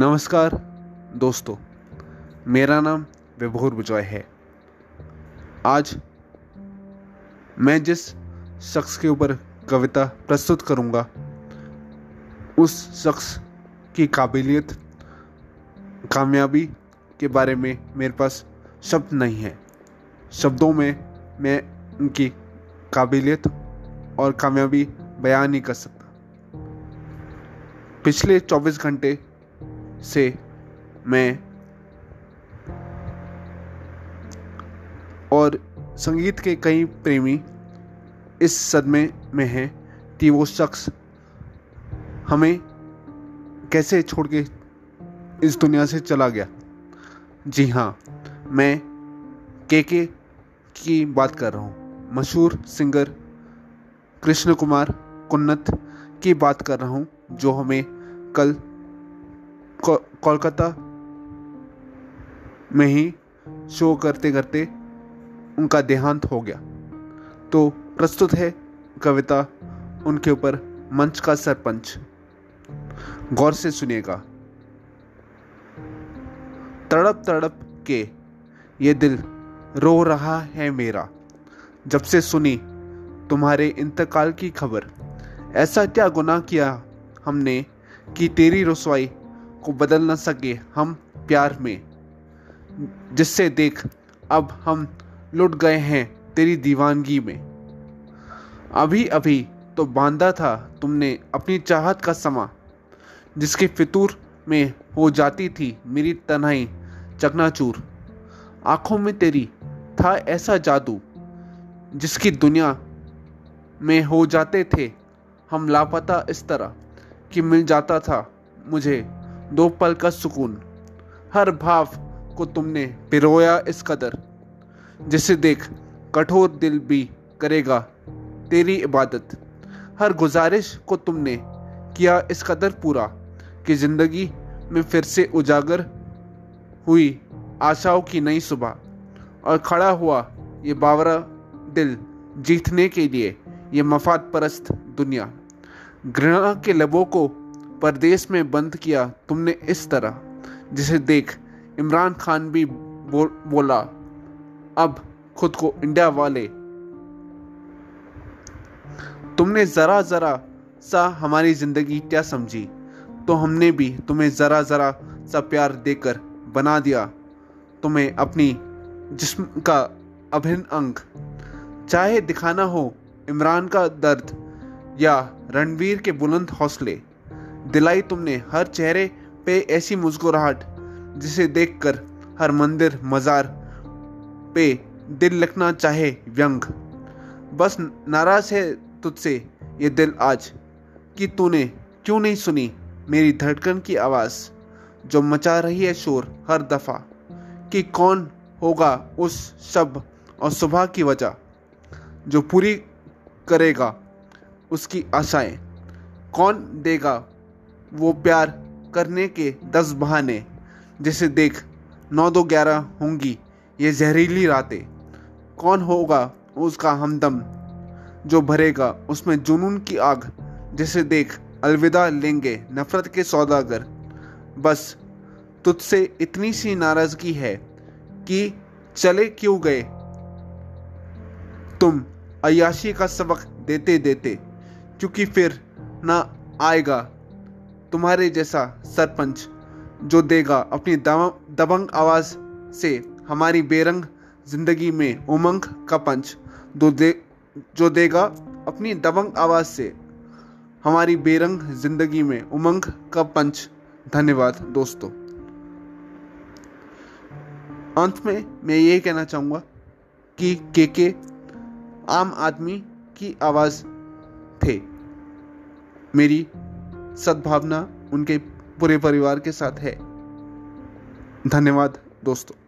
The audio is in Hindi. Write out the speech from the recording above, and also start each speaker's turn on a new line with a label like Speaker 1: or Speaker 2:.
Speaker 1: नमस्कार, दोस्तों। मेरा नाम विभोर विजय है। आज मैं जिस शख्स के ऊपर कविता प्रस्तुत करूँगा, उस शख्स की काबिलियत, कामयाबी के बारे में मेरे पास शब्द नहीं है। शब्दों में मैं उनकी काबिलियत और कामयाबी बयान नहीं कर सकता। पिछले 24 घंटे से मैं और संगीत के कई प्रेमी इस सदमे में हैं कि वो शख्स हमें कैसे छोड़ के इस दुनिया से चला गया। जी हाँ मैं के के की बात कर रहा हूँ। मशहूर सिंगर कृष्ण कुमार कुन्नत की बात कर रहा हूँ, जो हमें कल कोलकाता में ही शो करते करते उनका देहांत हो गया। तो प्रस्तुत है कविता उनके ऊपर मंच का सरपंच। गौर से सुनिएगा। तड़प तड़प के ये दिल रो रहा है मेरा। जब से सुनी तुम्हारे इंतकाल की खबर, ऐसा क्या गुनाह किया हमने कि तेरी रसवाई को बदल न सके हम प्यार में। जिससे देख, अब हम लुट गए हैं तेरी दीवानगी में। अभी अभी तो बांधा था तुमने अपनी चाहत का समा, जिसके फितूर में हो जाती थी मेरी तन्हाई चकनाचूर। आँखों में तेरी था ऐसा जादू, जिसकी दुनिया में हो जाते थे हम लापता इस तरह कि मिल जाता था मुझे। दो पल का सुकून। हर भाव को तुमने पिरोया इस कदर, जिसे देख कठोर दिल भी करेगा तेरी इबादत। हर गुजारिश को तुमने किया इस कदर पूरा, कि ज़िंदगी में फिर से उजागर हुई आशाओं की नई सुबह, और खड़ा हुआ ये बावरा दिल जीतने के लिए ये मफाद परस्त दुनिया। घृणा के लबों को परदेश में बंद किया तुमने इस तरह जिसे देख इमरान खान भी बो, बोला अब खुद को इंडिया वाले। तुमने ज़रा ज़रा सा हमारी ज़िंदगी क्या समझी? तो हमने भी तुम्हें ज़रा ज़रा सा प्यार देकर बना दिया। तुम्हें अपनी जिस्म का अभिन्न अंग चाहे दिखाना हो इमरान का दर्द या रणवीर के बुलंद हौसले। दिलाई तुमने हर चेहरे पे ऐसी मुस्कुराहट, जिसे देखकर हर मंदिर मज़ार पे दिल लिखना चाहे व्यंग। बस नाराज़ है तुझसे ये दिल आज, कि तूने क्यों नहीं सुनी मेरी धड़कन की आवाज़, जो मचा रही है शोर हर दफ़ा, कि कौन होगा उस शब और सुबह की वजह, जो पूरी करेगा उसकी आशाएँ। कौन देगा वो प्यार करने के दस बहाने। जिसे देख नौ दो ग्यारह होंगी ये जहरीली रातें। कौन होगा उसका हमदम जो भरेगा उसमें जुनून की आग। जिसे देख अलविदा लेंगे नफरत के सौदागर। बस तुझसे इतनी सी नाराज़गी है कि चले क्यों गए? तुम अयाशी का सबक देते देते, क्योंकि फिर ना आएगा तुम्हारे जैसा सरपंच जो देगा अपनी दबंग आवाज़ से हमारी बेरंग ज़िंदगी में उमंग का पंच, दो दे, जो देगा अपनी दबंग आवाज़ से हमारी बेरंग ज़िंदगी में उमंग का पंच। धन्यवाद दोस्तों। अंत में मैं ये कहना चाहूँगा कि के के आम आदमी की आवाज़ थे। मेरी सद्भावना उनके पूरे परिवार के साथ है। धन्यवाद दोस्तों।